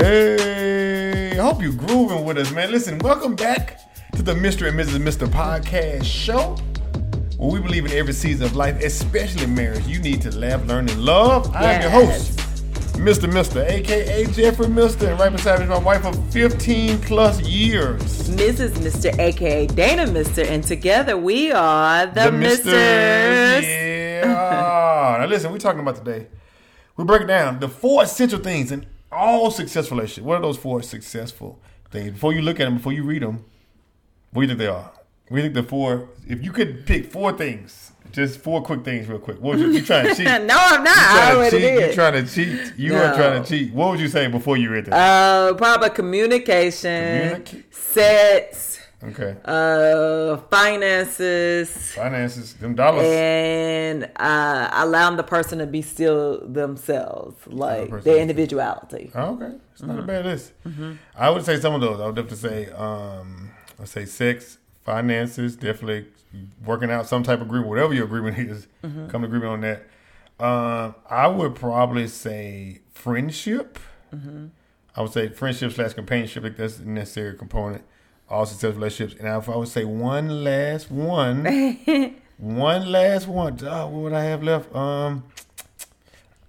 Hey, I hope you're grooving with us, man. Listen, welcome back to the Mr. and Mrs. Mr. Podcast Show, where we believe in every season of life, especially marriage. You need to laugh, learn, and love. I am your host, Mr. Mister, aka Jeffrey Mister, and right beside me is my wife of 15 plus years. Mrs. Mr. aka Dana Mister, and together we are the, Misters. Yeah. now listen, we're talking about today. We break down the four essential things in all successful relationships. What are those four successful things? Before you look at them, before you read them, what do you think they are? What do you think the four? If you could pick four things, just four quick things, real quick. What would you? You trying to cheat? no, I'm not. I trying to already cheat? You trying to cheat? You are trying to cheat. What would you say before you read that? uh, probably communication, Communica- sex, okay. uh, finances, Finances, them dollars. and uh, allowing the person to be still themselves, like their individuality. Oh, okay, it's not a Mm-hmm. bad list. I would say some of those. I would definitely say, um, I'd say sex, finances, definitely working out some type of agreement, whatever your agreement is. Mm-hmm. Come to agreement on that. Um, I would probably say friendship. Mm-hmm. I would say friendship slash companionship. Like that's a necessary component. All successful relationships. And if I would say one last one, one last one. Oh, what would I have left? Um,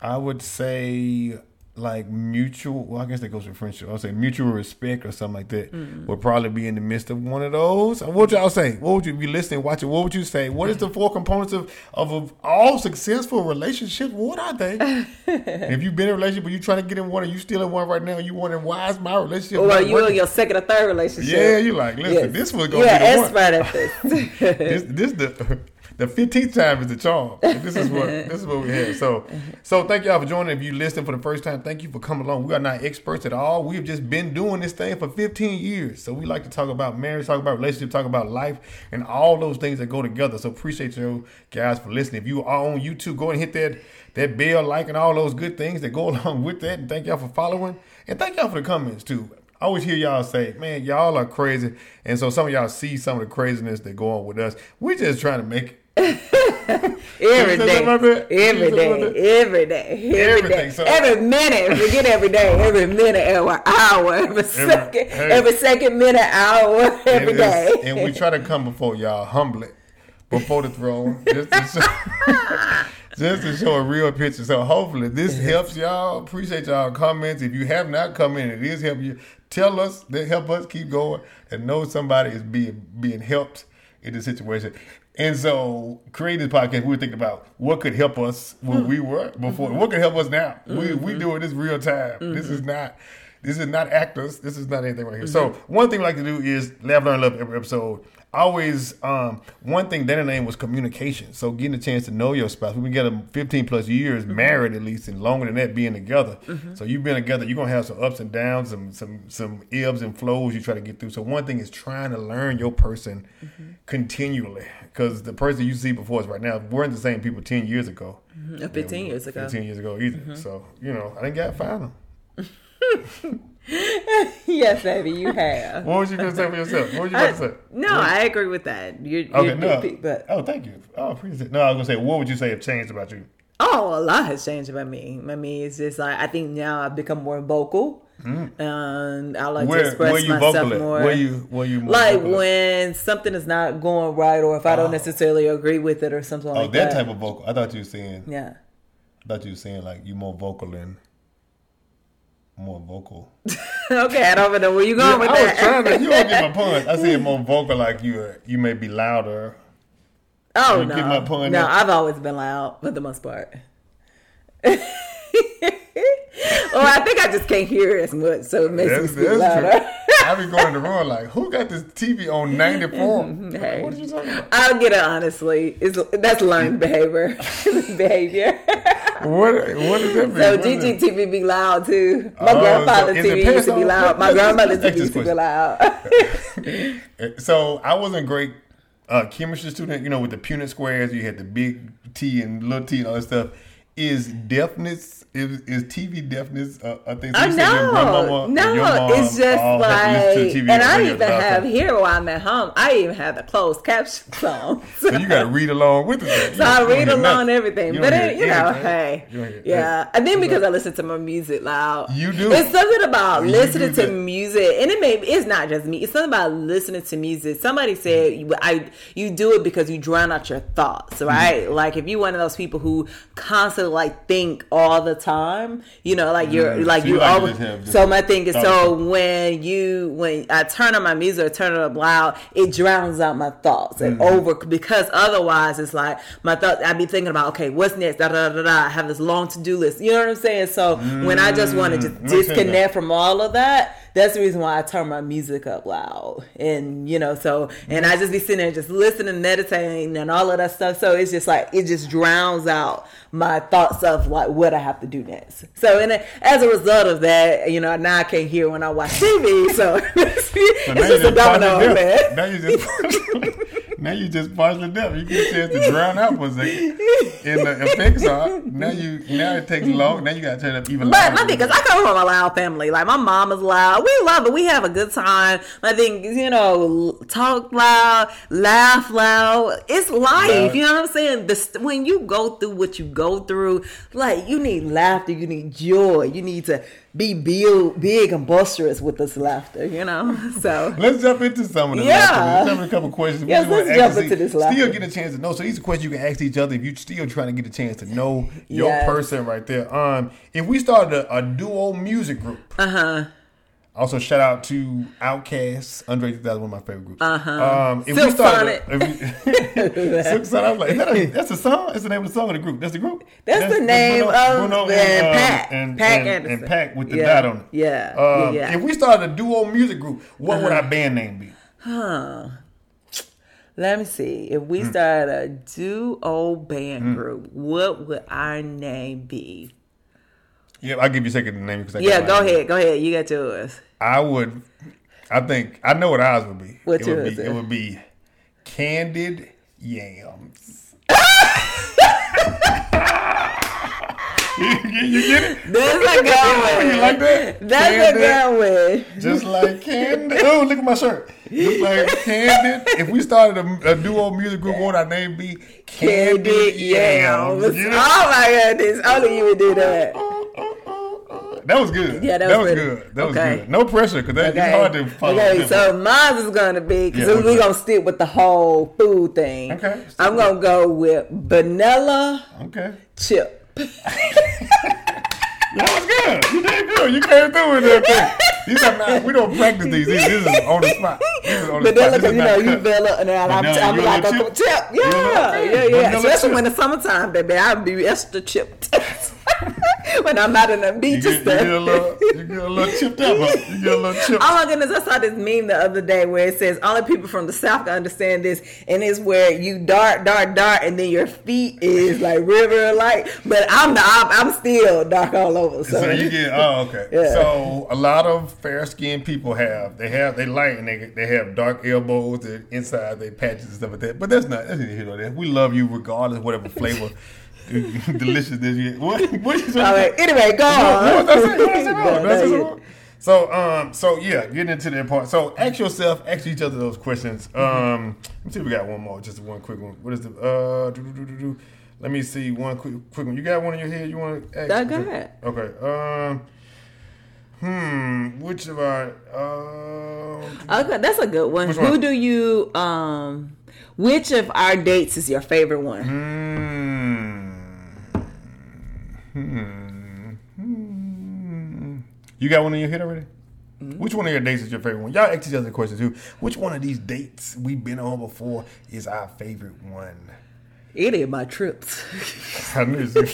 I would say like mutual. Well, I guess that goes with friendship. I would say mutual respect or something like that mm. would probably be in the midst of one of those. What would y'all say? What would you be listening, watching? What would you say? What is the four components of of, of all successful relationships? What are they? if you've been in a relationship, but you're trying to get in one, and you still in one right now, you wondering why is my relationship? Not you in your second or third relationship? yeah, you're like listen. Yes. This was gonna You're be the an one expert at this. this this the the fifteenth time is the charm. This is what this is what we have. So so thank y'all for joining. If you listening for the first time, thank you for coming along. We are not experts at all. We've just been doing this thing for fifteen years. So we like to talk about marriage, talk about relationship, talk about life, and all those things that go together. So appreciate you guys for listening. If you are on YouTube, go and hit that that bell, like, and all those good things that go along with that. And thank y'all for following. And thank y'all for the comments too. I always hear y'all say, man, y'all are crazy. And so some of y'all see some of the craziness that go on with us. We're just trying to make Every You say day. something about that? You Every say something about day. Every day. Every so- Every minute. Forget every day. Every minute, every hour, every second, hey. every second, minute, hour, every day. and we try to come before y'all humbly, before the throne, just to show, just to show a real picture. So hopefully this helps y'all. Appreciate y'all comments. If you have not come in, it is help you. Tell us that help us keep going and know somebody is being being helped in the situation. And so, creating this podcast, we were thinking about what could help us when hmm. we were before. What could help us now? We we mm-hmm. doing this real time. This is mm-hmm. not this is not actors. This is not anything right here. So mm-hmm. one thing we like to do is laugh, learn, love every episode. Always, um, one thing Dana name was communication. So getting a chance to know your spouse. We've been together 15 plus years, mm-hmm. married at least, and longer than that being together. Mm-hmm. So you've been together. You're gonna have some ups and downs, some some some ebbs and flows you try to get through. So one thing is trying to learn your person continually, because the person you see before us right now weren't the same people 10 years ago. Uh, 15 years ago. 15 years ago either. So you know, I didn't got find them. yes, baby, you have. What was you gonna say for yourself? What was you about to say? No, I agree with that. You're, Okay, you're no. but Oh, thank you. Oh, appreciate it. No, I was gonna say, what would you say have changed about you? Oh, a lot has changed about me. I mean, it's just like I think now I've become more vocal, and I like to Mm. Where, express where you myself vocal more. Where you, where you more like when something is not going right, or if I don't necessarily agree with it, or something Oh, like that that. type of vocal. I thought you were saying. yeah. I thought you were saying like you're more vocal and more vocal. okay, I don't even know where you Yeah, going with I was that. trying to. You don't get my pun. I said more vocal, like you. are- You may be louder. oh you no, get my pun no? I've always been loud for the most part. well, I think I just can't hear as much, so it makes That's, me speak louder. true. I be going to the room like, who got this TV on ninety four? Mm-hmm, mm-hmm, hey. What are you talking about? I'll get it honestly. It's that's learned behavior. behavior. What? What does that mean? So What is that? GGTV be loud too. My Oh, grandfather's so TV used to be loud. My Let's- grandmother's TV used to be loud. So I wasn't great uh, chemistry student. You know, with the Punnett squares, you had the big T and little T and all that stuff. Is deafness is, is TV deafness uh, a thing? So I you said your know. grandmama No, it's just like, have to listen to TV and I even have here while I'm at home. I even have the closed captions on. So you got to read along with it. So I read along everything, You but it, you know, hey, You yeah. And then because I listen to my music loud, You do. It's something about You listening to music, and it may it's not just me. It's something about listening to music. Somebody said you, I you do it because you drown out your thoughts, right? Mm-hmm. Like if you're one of those people who constantly like think all the time, you know, like you're like So you you like always. just So my thing is, Oh, so when you when I turn on my music or turn it up loud, it drowns out my thoughts and Mm-hmm. over because otherwise it's like my thoughts. I'd be thinking about okay, what's next? Da da da da. I have this long to do list. You know what I'm saying? So when I just want to just Mm, now. disconnect from all of that. That's the reason why I turn my music up loud, and you know, so and I just be sitting there just listening, meditating, and all of that stuff. So it's just like it just drowns out my thoughts of like what I have to do next. So and as a result of that, you know, now I can't hear when I watch TV. So it's, So now just a domino effect. Now you just now you just partially deaf. You get a chance to drown out a second. And the effects are now you now it takes long. Now you got to turn up even But louder. my thing, because I come from a loud family. Like my mom is loud. We love it. We have a good time. My thing is, you know, talk loud, laugh loud. It's life. Loud. You know what I'm saying? This when you go through what you go through, like you need laughter, you need joy, you need to be big, big and boisterous with this laughter. You know, so. Let's jump into some of the Yeah. laughter. Let's jump into a couple questions. Yes, let's jump into this laughter. Still get a chance to know. So these are questions you can ask each other if you're still trying to get a chance to know your Yes. person right there. Um, if we started a, a duo music group. Uh huh. Also, shout out to Outkast, Andre 3000, one of my favorite groups. Uh-huh. Um, if we Silk started, Sonic. if we, Silk Sonic, I was like, that a, that's a song. That's the name of the song of the group. That's the group. That's the name of the and, Paak. and, Paak and, Anderson. and Paak with the Yeah. dot on it. Yeah. Um, Yeah. Uh-huh. If we started a duo music group, what would our band name be? Huh. Let me see. If we Hmm. started a duo band group, what would our name be? Yeah, I'll give you a second to name because I Yeah, go ahead. Go ahead. You got yours. I would. I think I know what ours would be. What it would be? It would be Candid Yams. you, you get it? That's a good one. You like that? That's Candid, a good one. Just like Candid. Oh, look at my shirt. Just like Candid. If we started a, a duo music group, what would our name be? Candy yams. It? Oh my goodness. Only you would do that. Oh, That was good. Yeah, that that was was good. That was Okay. good. No pressure because Okay. it's hard to follow. okay, so mine is gonna be because Yeah, we're gonna stick with the whole food thing. Okay. I'm gonna go with vanilla okay. chip. That was good. You did good. You came through with that thing. These are not. We don't practice these. This is on the spot. This is on the Vanilla, spot. You know you vanilla, and then I'm, Vanilla, I'm you like a chip. chip? Yeah, yeah, yeah. Vanilla Especially chip. when it's summertime, baby, I'll be extra chipped. when I'm not in the You beach get, and you stuff. get a little. You get a little chipped up. You get a little chipped. Oh my goodness, I saw this meme the other day where it says only people from the south can understand this, and it's where you dart, dart, dart, and then your feet is like river light. But I'm the I'm still dark all over. So, So you get oh okay. Yeah. So a lot of fair skinned people have they have they light and they they have dark elbows. The inside they patches and stuff like that. But that's not that's neither here nor there. We love you regardless whatever flavor deliciousness get. What what you all right. Anyway, go on. that's it. That's it. No, That's no, it. you- So um so yeah, getting into that part. So ask yourself, ask each other those questions. Um let me see if we got one more, just one quick one. What is the uh let me see one quick quick one. You got one in your head you want to ask? No, go ahead. Okay. Um hmm which of our uh Okay, that's a good one. Which Who do you um? Which of our dates is your favorite one? hmm, hmm, hmm. You got one in your head already? Mm-hmm. Which one of your dates is your favorite one? Y'all ask each other the question too. Which one of these dates we've been on before is our favorite one? Any of my trips. I knew she,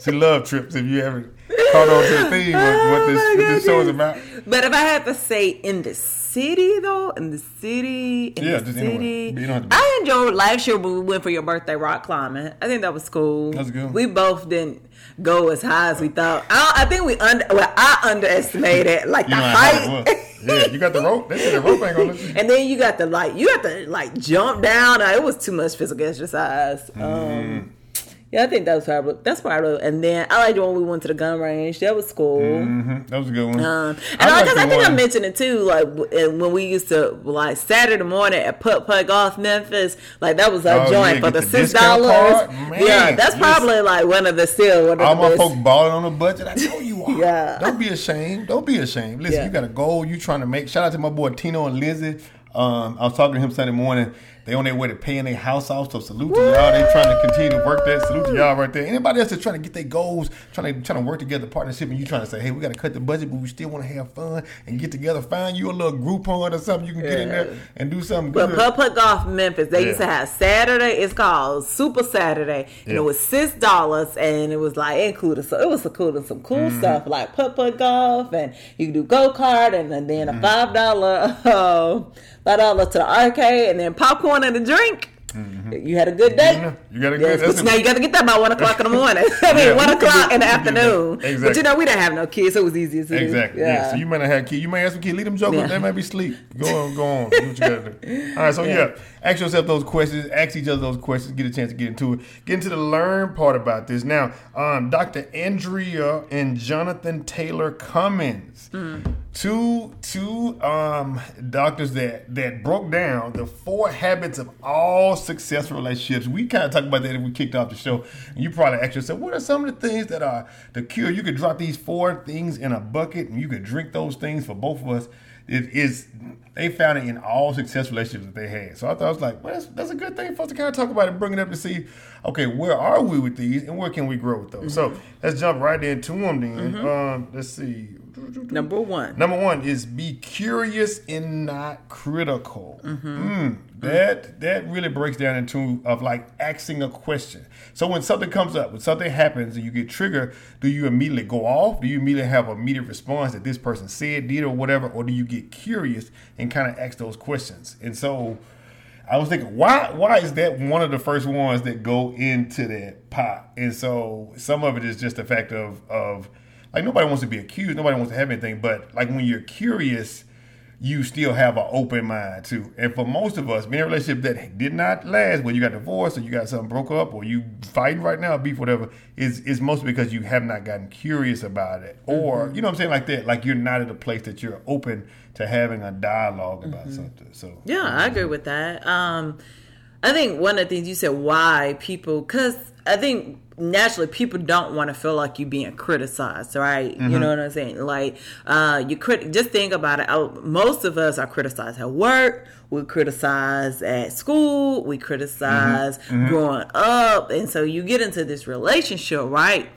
she loved trips. If you ever caught on to the theme, what, what this, Oh what this show is about. But if I had to say in the city though, in the city, in Yeah, the city, You don't have to be- I enjoyed last year when we went for your birthday rock climbing. I think that was cool. That's good. We both didn't go as high as we thought. I, I think we under well, I underestimated like You the know how high height. Yeah, you got the rope. They said the rope ain't gonna. And then you got the like you got to like jump down. It was too much physical exercise. Um, Yeah, I think that was probably that's probably. And then I liked when we went to the gun range. That was cool. Mm-hmm. That was a good one. Um, and I, like I, think I mentioned it too. Like when we used to like Saturday morning at Putt Putt Golf Memphis, like that was our Oh, joint yeah, for the the six dollars. Yeah, that's probably like one of the still one of All the my best. folks balling on a budget. I know you are. Yeah. Don't be ashamed. Don't be ashamed. Listen, Yeah. you got a goal you trying to make. Shout out to my boy Tino and Lizzie. Um, I was talking to him Sunday morning. They on their way to paying their house off. So salute to y'all. They trying to continue to work that. Salute to y'all right there. Anybody else that's trying to get their goals, trying to trying to work together, partnership, and you trying to say, hey, we got to cut the budget, but we still want to have fun and get together. Find you a little Groupon or something you can get in there and do something But good. Putt Putt Golf Memphis, they used to have Saturday. It's called Super Saturday, and Yeah. it was six dollars, and it was like included. So it was including some cool Mm-hmm. stuff like putt putt golf, and you could do go kart, and, and then a Mm-hmm. five dollar, uh, five dollar to the arcade, and then popcorn and a drink. You had a good day. Mm-hmm. You got a Yes, good- but now you got to get that by one o'clock in the morning. I mean, Yeah, one o'clock in the we could do that. afternoon. But you know, we didn't have no kids, so it was easy to. Exactly. Yeah. So you might not have kids. You may have some kids. Leave them jokers. Yeah. They might be asleep. Go on. Go on. Do what you gotta do. All right. So yeah. ask yourself those questions. Ask each other those questions. Get a chance to get into it. Get into the learn part about this. Now, um, Dr. Andrea and Jonathan Taylor Cummings, two two um, doctors that that broke down the four habits of all successful relationships. We kind of talked about that if we kicked off the show. And you probably asked yourself, what are some of the things that are the cure? You could drop these four things in a bucket and you could drink those things for both of us. It is they found it in all successful relationships that they had. So I thought I was like, well, that's, that's a good thing for us to kind of talk about it, bring it up to see, okay, where are we with these and where can we grow with those? So let's jump right into them then. Um, let's see. Number one. Number one is be curious and not critical. Mm, that that really breaks down into of like asking a question. So when something comes up, when something happens, and you get triggered, do you immediately go off? Do you immediately have an immediate response that this person said, did, or whatever, or do you get curious and kind of ask those questions? And so. I was thinking, why why is that one of the first ones that go into that pot? And so some of it is just the fact of of like nobody wants to be accused, nobody wants to have anything, but like when you're curious, you still have an open mind too. And for most of us, being in a relationship that did not last, where you got divorced or you got something broke up or you fighting right now, beef, whatever, is is mostly because you have not gotten curious about it. Or you know what I'm saying, like that, like you're not at a place that you're open to having a dialogue about something. So Yeah, I agree with that. Um, I think one of the things you said why people, because I think naturally people don't want to feel like you being criticized, right? You know what I'm saying? Like, uh, you crit. Just think about it. Uh, Most of us are criticized at work. We criticize at school. We criticize growing up, and so you get into this relationship, right?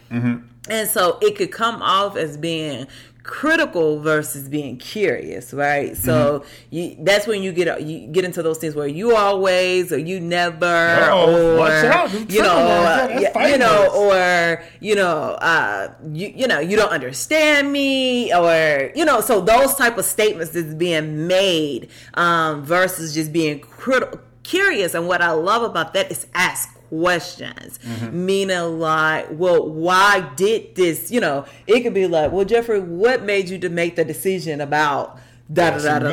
And so it could come off as being critical versus being curious, right? So you, that's when you get you get into those things where you always or you never or watch out, them you know uh, yeah, you know or you know uh you you know you don't understand me or you know so those type of statements is being made um versus just being critical curious. And what I love about that is ask questions Mm-hmm. meaning like well why did this you know it could be like well jeffrey what made you to make the decision about da da da da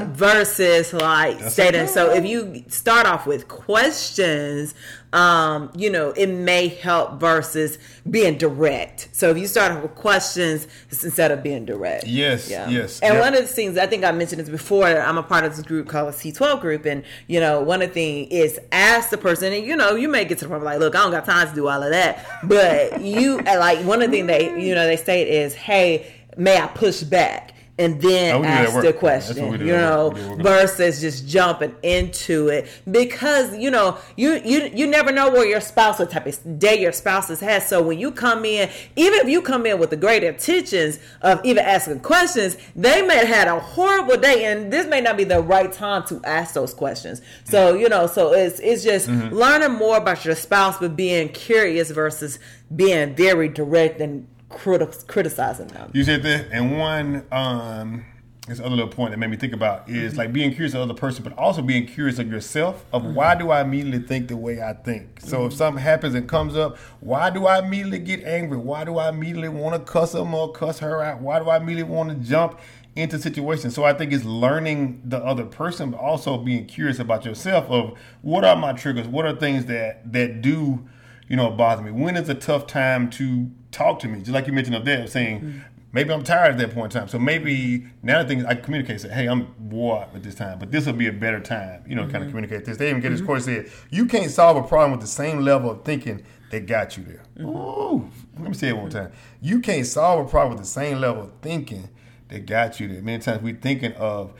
da versus like That's stating so if you start off with questions um you know it may help versus being direct so if you start off with questions instead of being direct Yes, yes, and yeah. one of the things I think I mentioned this before. I'm a part of this group called C twelve group, and you know, one of the things is ask the person. And you know, you may get to the point like, look, I don't got time to do all of that, but you like one of the things they you know they state is, hey, may I push back? And then Oh, we do that at ask the question, you know, work. We do work. versus just jumping into it because you know you you you never know where your spouse what type of day your spouse has had. So when you come in, even if you come in with the great intentions of even asking questions, they may have had a horrible day, and this may not be the right time to ask those questions. So you know, so it's it's just Mm-hmm. learning more about your spouse, but being curious versus being very direct and criti- criticizing them. You said that, and one um, this other little point that made me think about is Mm-hmm. like being curious of the other person, but also being curious of yourself. Of Mm-hmm. why do I immediately think the way I think? So if something happens and comes up, why do I immediately get angry? Why do I immediately want to cuss him or cuss her out? Why do I immediately want to jump? into situations so i think it's learning the other person but also being curious about yourself of what are my triggers what are things that that do you know, bother me? When is a tough time to talk to me? Just like you mentioned up there, saying mm-hmm. maybe I'm tired at that point in time. So maybe now the thing is I communicate, say, hey, I'm out at this time, but this will be a better time, you know, mm-hmm. kind of communicate this. They even get this mm-hmm. course said, you can't solve a problem with the same level of thinking that got you there. Mm-hmm. Ooh, let me say it one time. You can't solve a problem with the same level of thinking that got you there. Many times we're thinking of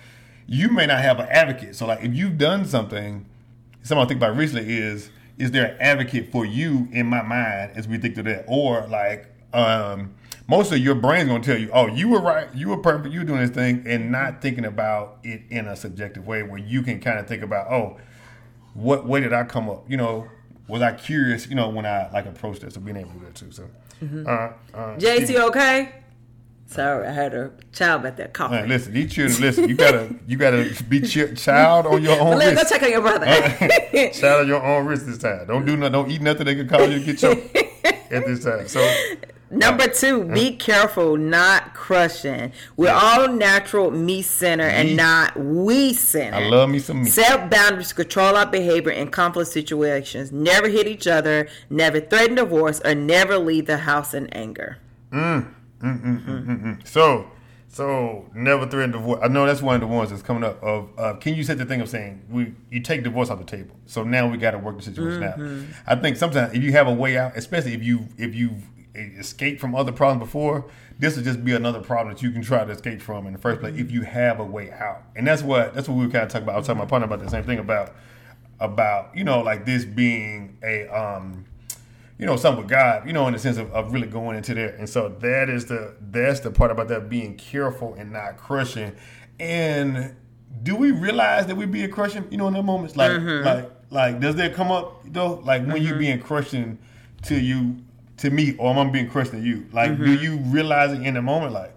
you may not have an advocate. So like if you've done something, something I think about recently is is there an advocate for you in my mind as we think of that? Or like um most of your brain's gonna tell you, oh, you were right, you were perfect, you were doing this thing, and not thinking about it in a subjective way where you can kind of think about, oh, what way did I come up? You know, was I curious, you know, when I like approached this, so being able to do that too. So mm-hmm. uh, uh, JT okay? Sorry, I had a child back there coughing. Man, listen, these children, listen, you gotta, you gotta be ch- child on your own. Let's go check on your brother. child on your own risk this time. Don't do nothing. Don't eat nothing they can cause you to get choked at this time. So. Number two, be careful not crushing. We're all natural me center and not we center. I love me some me. Set boundaries, control our behavior in conflict situations. Never hit each other. Never threaten divorce, or never leave the house in anger. Mm. Mm-mm-mm-mm. So, so never threaten divorce. I know that's one of the ones that's coming up. Of uh, can you set the thing of saying we you take divorce off the table? So now we got to work the situation mm-hmm. out. I think sometimes if you have a way out, especially if you if you escaped from other problems before, this will just be another problem that you can try to escape from in the first place if you have a way out. And that's what that's what we were kind of talking about. I was talking to my partner about the same thing about about you know like this being a um you know, something with God, you know, in the sense of, of really going into there. And so that is the that's the part about that being careful and not crushing. And do we realize that we being crushing, you know, in the moments? Like mm-hmm. like like does that come up though? Like when mm-hmm. you being crushing to you to me or am I'm being crushed to you? Like mm-hmm. do you realize it in the moment like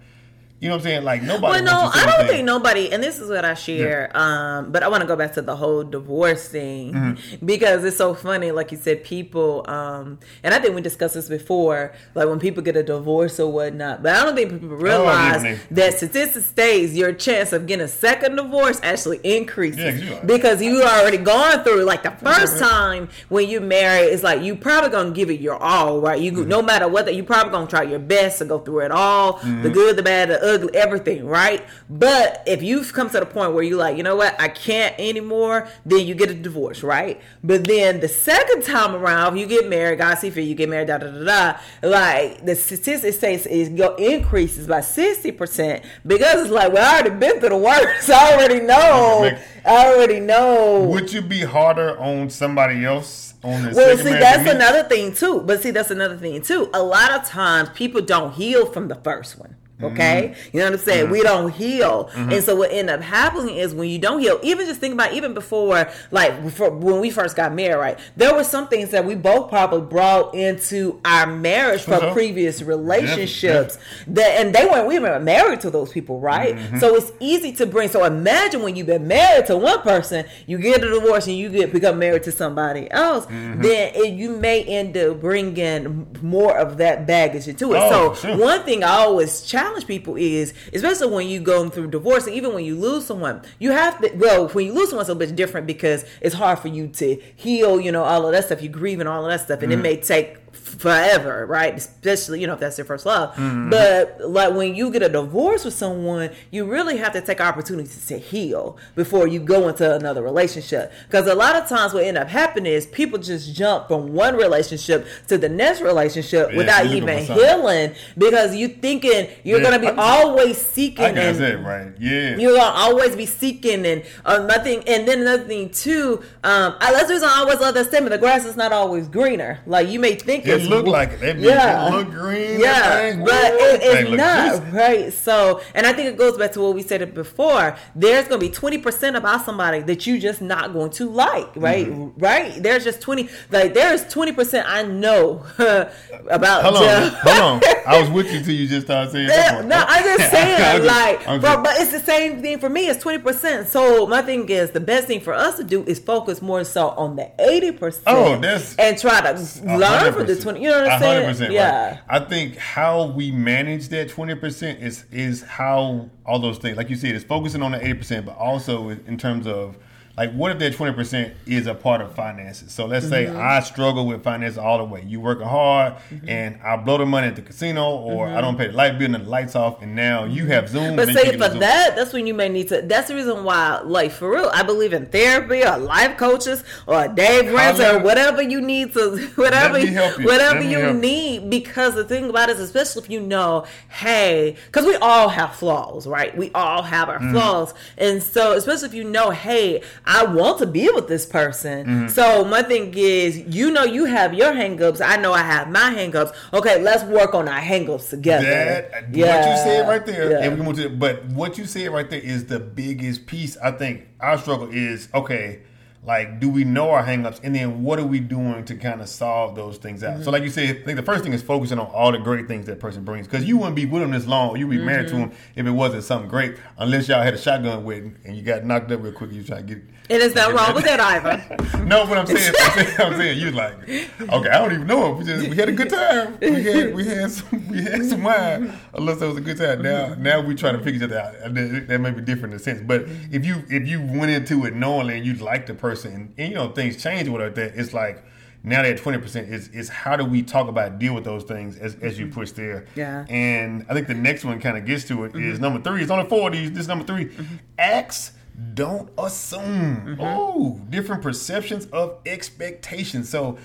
you know what I'm saying? Like nobody. Well, no, I don't think nobody. And this is what I share. Yeah. Um, but I want to go back to the whole divorce thing mm-hmm. because it's so funny. Like you said, people. Um, and I think we discussed this before. Like when people get a divorce or whatnot. But I don't think people realize oh, that statistics states your chance of getting a second divorce actually increases yeah, because you already gone through. Like the first time when you marry, it's like you probably gonna give it your all, right? You mm-hmm. no matter what, that you probably gonna try your best to go through it all, mm-hmm. the good, the bad, the ugly everything, right? But if you've come to the point where you're like, you know what, I can't anymore, then you get a divorce, right? But then the second time around, you get married, God see fit, you get married, da da da da. Like the statistics say is your increases by sixty percent because it's like, well, I already been through the worst. I already know. I already know. Would you be harder on somebody else? well, see, that's another thing too. But see, that's another thing too. A lot of times, people don't heal from the first one. Okay, mm-hmm. you know what I'm saying? Mm-hmm. We don't heal, mm-hmm. and so what end up happening is when you don't heal. Even just think about even before, like before, when we first got married, right? There were some things that we both probably brought into our marriage from uh-huh. previous relationships yeah. that, and they weren't we were married to those people, right? Mm-hmm. So it's easy to bring. So imagine when you've been married to one person, you get a divorce and you get become married to somebody else, mm-hmm. then it, you may end up bringing more of that baggage into it. Oh, so sure. one thing I always challenge challenge people is, especially when you go through divorce, and even when you lose someone, you have to. Well, when you lose someone, it's a bit different because it's hard for you to heal. You know, all of that stuff. You grieve and all of that stuff, and mm-hmm. it may take forever, right? Especially, you know, if that's your first love. Mm-hmm. But like when you get a divorce with someone, you really have to take opportunities to heal before you go into another relationship. Because a lot of times what end up happening is people just jump from one relationship to the next relationship yeah, without even healing because you thinking you're yeah, gonna be always seeking. I and, it, right? Yeah. You're gonna always be seeking and um, nothing. And then another thing too, um, I, let's just always love that statement: the grass is not always greener. Like you may think it look like it. They yeah. look green. Yeah, but it, it's not juicy. right. So, and I think it goes back to what we said before. There's going to be twenty percent about somebody that you just not going to like. Right, mm-hmm. right. There's just twenty. Like there's twenty percent I know about. Hold on, hold on. I was with you till you just started saying. That no, I'm just saying like, but, but it's the same thing for me. It's twenty percent. So my thing is the best thing for us to do is focus more so on the eighty percent. Oh, that's and try to learn from the twenty. You know what I'm saying? 100%. Yeah. Right. I think how we manage that 20% is is how all those things, like you said, is focusing on the 80%, but also in terms of like what if that 20% is a part of finances so let's say Mm-hmm. i struggle with finances all the way you working hard and i blow the money at the casino or i don't pay the light bill and the lights off and now you have zoom Mm-hmm. But say for that, that's when you may need to. That's the reason why, like for real, I believe in therapy or life coaches or Dave Ramsey or whatever you need to, whatever, Let me help you. whatever Let you help you. need. Because the thing about it is, especially if you know, hey, because we all have flaws, right? We all have Mm-hmm. our flaws, and so especially if you know, hey, I want to be with this person. Mm-hmm. So my thing is, you know, you have your hangups. I know I have my hangups. Okay, let's work on our hangups together. That what you said right there, and we can move to but what you said right there is the biggest piece. I think our struggle is okay. Like, do we know our hangups, and then what are we doing to kind of solve those things out? So, mm-hmm. like you said, I think the first thing is focusing on all the great things that person brings, because you wouldn't be with them this long, you'd be married to mm-hmm. him if it wasn't something great, unless y'all had a shotgun wedding and you got knocked up real quick. You trying to get And is that wrong with that, Ivan? no, but I'm saying, I'm saying, I'm saying, you like, okay, I don't even know. We just we had a good time. We had we had some we had some wine. Unless it was a good time. Now now we trying to figure each other out. That, that may be different in a sense. But if you if you went into it knowingly and you like the person, and, and you know things change with that, it's like. Now that twenty percent is is how do we talk about deal with those things as, as you mm-hmm. push there? Yeah. And I think the next one kind of gets to it is mm-hmm. number three. It's only four of these. This is number 3 mm-hmm. Acts don't assume. Oh, different perceptions of expectations. So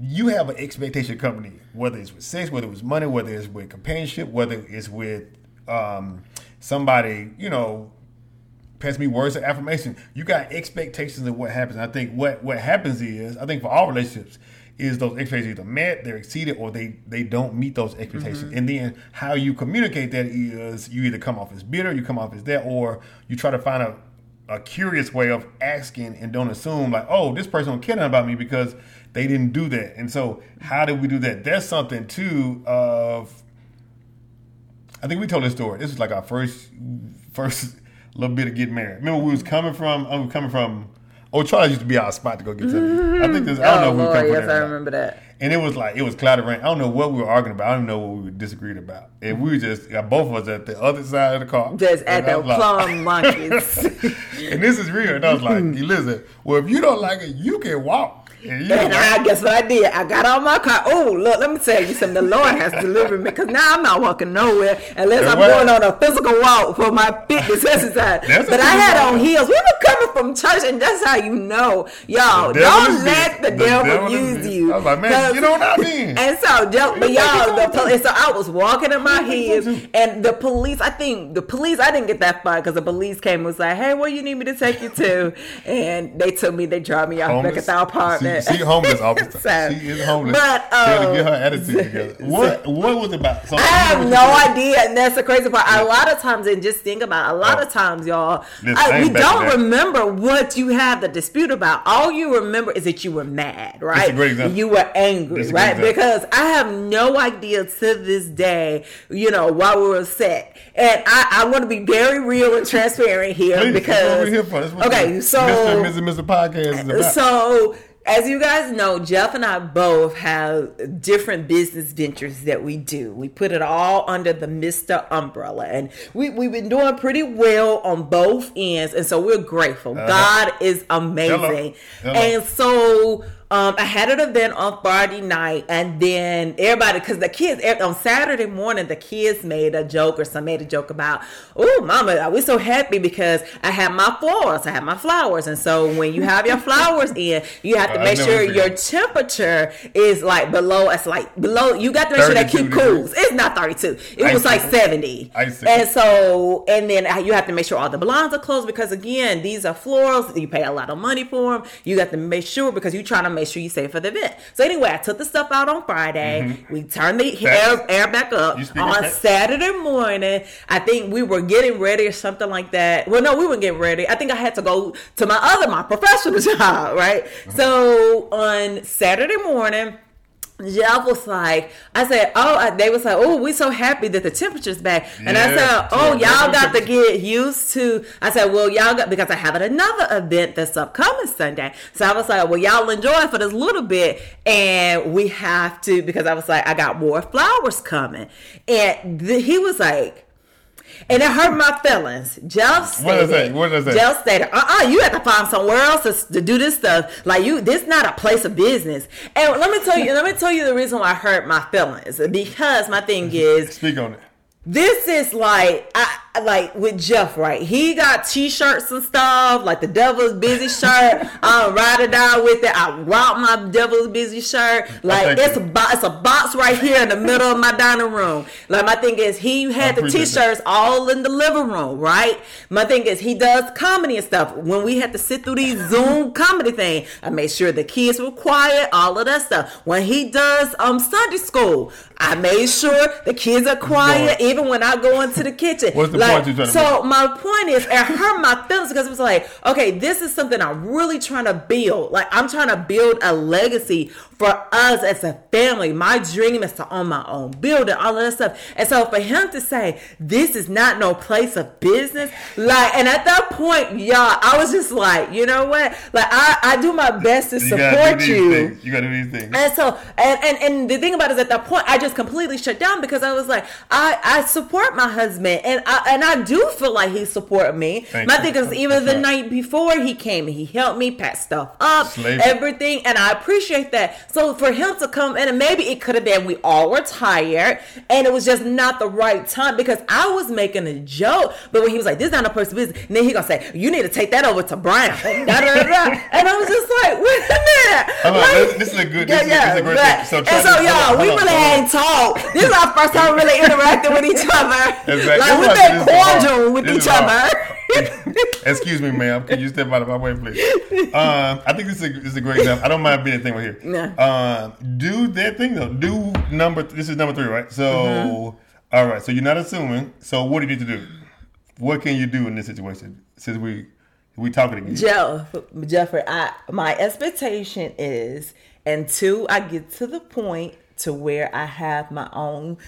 you have an expectation company, whether it's with sex, whether it's money, whether it's with companionship, whether it's with um, somebody, you know, pass me words of affirmation. You got expectations of what happens. I think what what happens is, I think for all relationships, is those expectations either met, they're exceeded, or they they don't meet those expectations. Mm-hmm. And then how you communicate that is you either come off as bitter, you come off as that, or you try to find a a curious way of asking and don't assume like, oh, this person don't care about me because they didn't do that. And so how do we do that? That's something too of I think we told this story. This is like our first first little bit of getting married. Remember we was coming from I was coming from Oh, Charlie used to be our spot to go get something. I think this. I don't know oh if we were Lord, coming yes, from I there remember that. And it was like it was cloudy rain. I don't know what we were arguing about. I don't even know what we were disagreed about. And we were just got both of us at the other side of the car. Just at the like- plum monkeys. and this is real. And I was like, Elizabeth, well, if you don't like it, you can walk. And And I guess what I did, I got on my car. Oh, look, let me tell you something. The Lord has delivered me because now I'm not walking nowhere unless Yeah, I'm going on a physical walk for my fitness exercise. But I had physical on heels. We were coming from church, and that's how you know, y'all. The devil is Don't let the, The devil, devil use you. I was like, man, you know what I mean? And so, but y'all, the police. So I was walking in my You think you heels, and the police. I think the police. I didn't get that far because the police came and was like, "Hey, where you need me to take you to?" And they took me. They dropped me off back at the apartment. She, she homeless officer. So- she is homeless. But, she had to um, get her attitude together. What what was it about? So I have no idea, and that's the crazy part. A lot of times, and just think about it, a lot Oh. of times, y'all, I, we ain't back to don't remember what you have the dispute about. All you remember is that you were mad, right? great example. You were angry, right? Because I have no idea to this day, you know, why we were upset. And I, I want to be very real and transparent here Please, because here for. That's what okay, so Mr. and Mrs. Mr. Podcast is about. so, as you guys know, Jeff and I both have different business ventures that we do. We put it all under the Mr. umbrella, and we, we've been doing pretty well on both ends, and so we're grateful. Uh-huh. God is amazing. Hello. Hello. And so, um, I had an event on Friday night, and then everybody, because the kids on Saturday morning, the kids made a joke or some made a joke about, "Oh, Mama, we're so happy because I have my flowers, I have my flowers." And so, when you have your flowers in, you have to make sure your temperature is like below. It's like below. You got to make sure that keep cool. degrees. It's not thirty-two. It was like seventy. And so, and then you have to make sure all the blinds are closed because again, these are florals. You pay a lot of money for them. You got to make sure because you're trying to make sure you save for the event. So anyway, I took the stuff out on Friday. We turned the air, air back up Mm-hmm. On. Saturday morning. I think we were getting ready or something like that. Well, no, we weren't getting ready. I think I had to go to my other, my professional job, right? Mm-hmm. So on Saturday morning. Jeff was like, I said, oh, they was like, oh, we so happy that the temperature's back. And I said, oh, Yeah. y'all got to get used to. I said, well, y'all got because I have another event that's upcoming Sunday. So I was like, well, y'all enjoy for this little bit, and we have to because I was like, I got more flowers coming, and th- he was like. And it hurt my feelings. Jeff stated, What did I say? What did I say? Jeff stated, uh-uh, you have to find somewhere else to, to do this stuff. Like you, this not a place of business. And let me tell you, let me tell you the reason why I hurt my feelings. Because my thing is, Speak on it. This is like I like with Jeff, right? He got t-shirts and stuff, like the Devil's Busy shirt. I'm ride or die with it. I rock my Devil's Busy shirt. Like it's you. a box, it's a box right here in the middle of my dining room. Like my thing is, he had the t-shirts all in the living room, right? My thing is, he does comedy and stuff. When we had to sit through these Zoom comedy thing, I made sure the kids were quiet, all of that stuff. When he does um Sunday school, I made sure the kids are quiet. Even when I go into the kitchen. What's the Like, point you're trying to so my point is, it hurt my feelings because it was like, okay, this is something I'm really trying to build. Like I'm trying to build a legacy for us as a family. My dream is to own my own building, all of that stuff. And so for him to say this is not no place of business, like, and at that point, y'all, I was just like, you know what? Like I, I do my best to You support you. things. You gotta do these things. And so, and, and and the thing about it is, at that point, I just completely shut down because I was like, I I support my husband, and I and I do feel like he supported me. Thank my you. thing is, even That's the right. night before he came, he helped me pack stuff up, Slave. everything, and I appreciate that. So for him to come in, and maybe it could have been we all were tired, and it was just not the right time because I was making a joke, but when he was like, "This is not a person's business," and then he gonna say, "You need to take that over to Brown," da, da, da, da. and I was just like, "Wait a minute." Like- this- is a good- this is a- this is a great but- thing. So and so, y'all, we on, really ain't talked. This is our first time really interacting with each other. Exactly. Like we've been cordial with This each other. Excuse me, ma'am. Can you step out of my way, please? Um, I think this is a, this is a great example. I don't mind being a thing right here. Um, do that thing though. Do number. This is number three, right? So, Mm-hmm. all right. So you're not assuming. So what do you need to do? What can you do in this situation? Since we we talking again. Jeff, Jeffrey, I my expectation is until I get to the point to where I have my own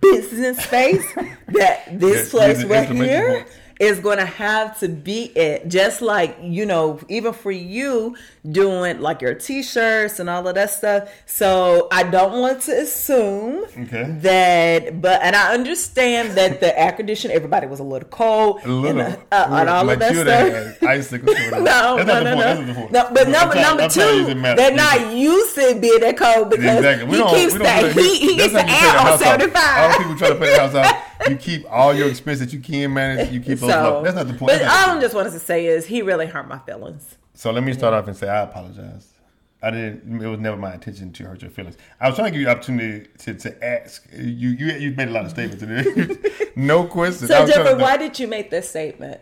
business space, that this place right here. Is going to have to be it. Just like you know, even for you doing like your t-shirts and all of that stuff. So I don't want to assume Okay. that, but and I understand that the air conditioner, everybody was a little cold, A little, and, uh, and all like of that stuff. icicles. No, That's no, no, no. That's not the point. no. But number number I'm trying to use two, they're not used to being that cold because Exactly. We he don't, keeps that heat. He keeps the how you pay air on house off. seventy All people try to pay the house out. You keep all your expenses that you can manage. You keep those So low. That's not the point. But That's not the all. I'm just wanted to say is he really hurt my feelings. So let me start off and say I apologize. I didn't. It was never my intention to hurt your feelings. I was trying to give you opportunity to, to ask. You you you made a lot of statements today. no questions. So Jeffrey, why did you make this statement?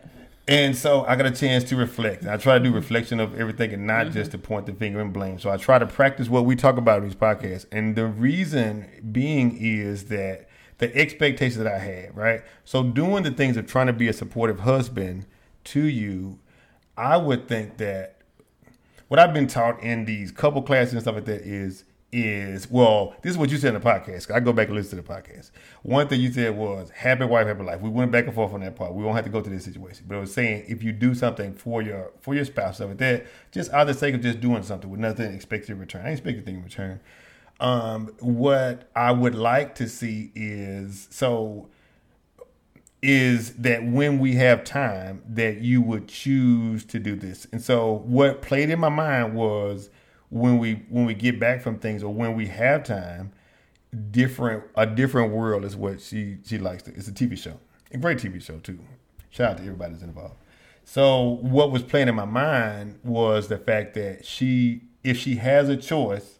And so I got a chance to reflect. I try to do reflection of everything and not Mm-hmm. just to point the finger and blame. So I try to practice what we talk about in these podcasts. And the reason being is that the expectations that I had, right? So doing the things of trying to be a supportive husband to you, I would think that what I've been taught in these couple classes and stuff like that is is well, this is what you said in the podcast. I go back and listen to the podcast. One thing you said was happy wife, happy life. We went back and forth on that part. We won't have to go to this situation, but it was saying if you do something for your for your spouse, stuff like that, just out of the sake of just doing something with nothing expected in return. I expect anything in return. Um, what I would like to see is so is that when we have time that you would choose to do this. And so what played in my mind was when we when we get back from things or when we have time, different a different world is what she she likes to. It's a TV show. A great TV show too. Shout out to everybody that's involved. So what was playing in my mind was the fact that she if she has a choice,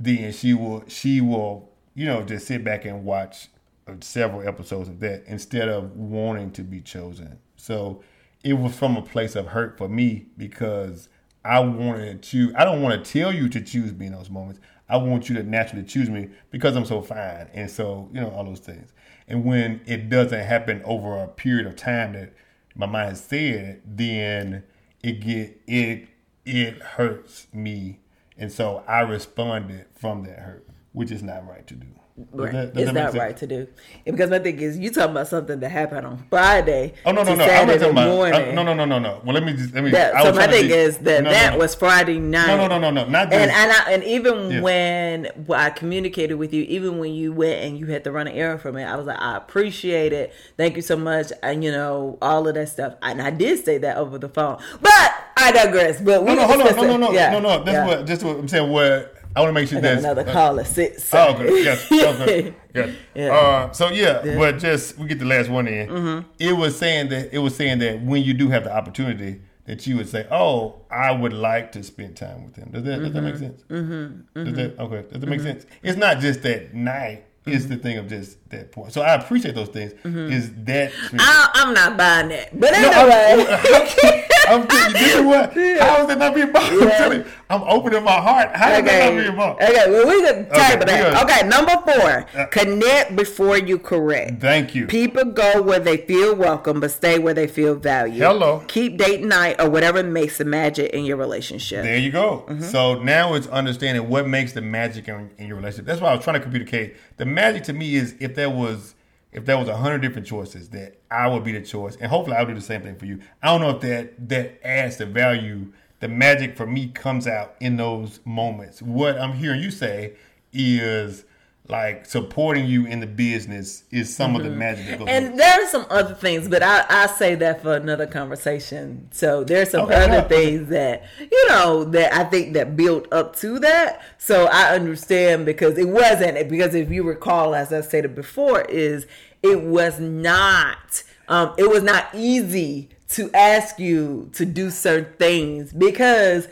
then she will she will you know just sit back and watch uh, several episodes of that instead of wanting to be chosen. So it was from a place of hurt for me because I wanted to. I don't want to tell you to choose me in those moments. I want you to naturally choose me because I'm so fine, and so you know all those things. And when it doesn't happen over a period of time that my mind said, then it get it it hurts me, and so I responded from that hurt. which is not right to do. Right. Does that- does it's that make right to do. And because my thing is, you talking about something that happened on Friday. Oh no no no! I'm not Saturday talking about. morning. I- no no no no no. Well, let me just let me. That, I so my thing be- is that no, that no. was Friday night. No no no no no. Not this. And and, I, and even Yeah. when I communicated with you, even when you went and you had to run an errand for me, I was like, I appreciate it. Thank you so much. And you know all of that stuff. And I did say that over the phone, but I digress. But we no no hold on no no no Yeah, no no. That's yeah. what just what I'm saying. What I want to make sure that's another uh, call at six. Oh, good. Yes. Okay. Good. Yeah. Uh, so yeah, but just we get the last one in. Mm-hmm. It was saying that it was saying that when you do have the opportunity, that you would say, "Oh, I would like to spend time with him." Does that does that make sense? Mm-hmm. Does that okay? Does that make sense? It's not just that night. It's the thing of just that point. So I appreciate those things. Is that I, I'm not buying that. But no, anyway. I'm, I'm telling you, you know what? How is that not being bought? I'm telling you, I'm opening my heart. How is that not Okay. being bought? Okay. Well, we can Okay, table we that. Okay. Number four. Connect before you correct. Thank you. People go where they feel welcome, but stay where they feel valued. Hello. Keep date night or whatever makes the magic in your relationship. There you go. Mm-hmm. So now it's understanding what makes the magic in, in your relationship. That's why I was trying to communicate. The magic to me is if there was if there was a hundred different choices that I would be the choice, and hopefully I'll do the same thing for you. I don't know if that that adds the value. The magic for me comes out in those moments. What I'm hearing you say is like supporting you in the business is some of the magic that goes. Mm-hmm. And there are some other things, but I, I say that for another conversation. So there's some Okay, other things that you know that I think that built up to that. So I understand because it wasn't because if you recall, as I stated before, is it was not um, it was not easy to ask you to do certain things because.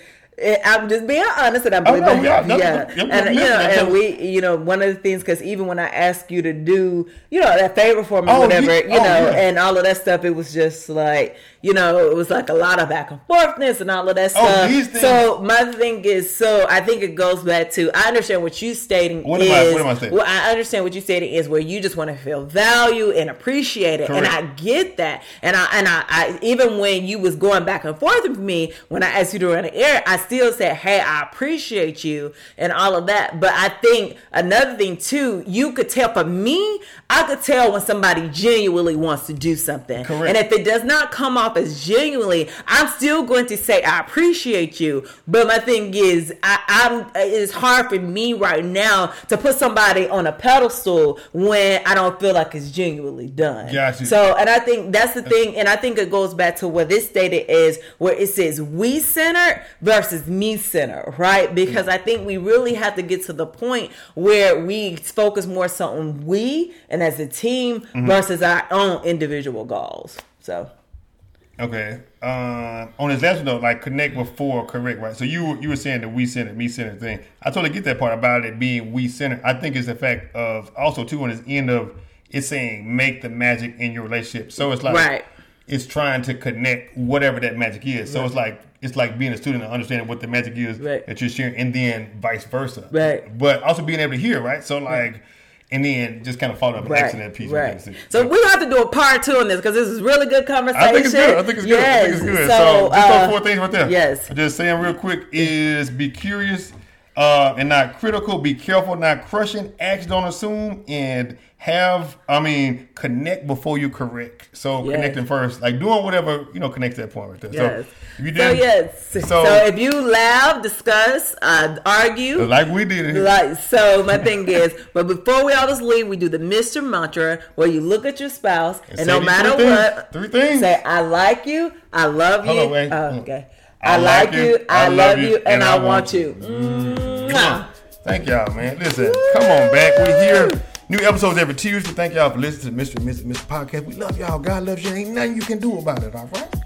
I'm just being honest, and I oh, believe no, that- we are. No, yeah, no, and you know, and we, you know, one of the things because even when I asked you to do, you know, that favor for me, Oh, whatever, you- you oh, know, yeah. and all of that stuff, it was just like, you know, it was like a lot of back and forthness and all of that Oh, stuff. these So my thing is, so I think it goes back to I understand what you stating What is. I- what am I stating? Well, I understand what you stating is where you just want to feel value and appreciate it, and I get that. And I and I, I even when you was going back and forth with me when I asked you to run an air, I still said, "Hey, I appreciate you" and all of that. But I think another thing too, you could tell for me, I could tell when somebody genuinely wants to do something, Correct. and if it does not come off as genuinely, I'm still going to say I appreciate you. But my thing is, I, I'm it's hard for me right now to put somebody on a pedestal when I don't feel like it's genuinely done. Got you. So, and I think that's the thing, and I think it goes back to what this stated is where it says we centered versus me centered, right? Because I think we really have to get to the point where we focus more so on we and as a team Mm-hmm. versus our own individual goals. So. Okay. Uh, on his last note, like connect before correct, right? So you you were saying the we centered, me centered thing. I totally get that part about it being we centered. I think it's the fact of also too on his end of it's saying make the magic in your relationship. So it's like Right. it's trying to connect whatever that magic is. So it's like it's like being a student and understanding what the magic is Right. that you're sharing, and then vice versa. Right. But also being able to hear, right? So like, and then just kind of following up and Right, asking that piece. right. So we have to do a part two on this because this is really good conversation. I think it's good. I think it's good. I think it's Yes. good. So, just uh, those four things right there. yes. Just saying real quick is be curious uh, and not critical. Be careful, not crushing. Act, don't assume, and have. I mean, connect before you correct. So Yes. connecting first, like doing whatever you know, connects that point right there. Yes. So if you So yes. So, So- if you laugh, discuss, uh, argue, like we did it. Like so, my thing is, but before we always leave, we do the Mister mantra where you look at your spouse and, say no matter three things. what, Three things. say I like you, I love you. On. Oh, okay. I, like you, I, love you, and, I want you. Mm-hmm. Mwah. Thank y'all, man. Listen, come on back. We here. New episodes every Tuesday. Thank y'all for listening to Mr. and Mrs. Mister Podcast. We love y'all. God loves you. Ain't nothing you can do about it, all right?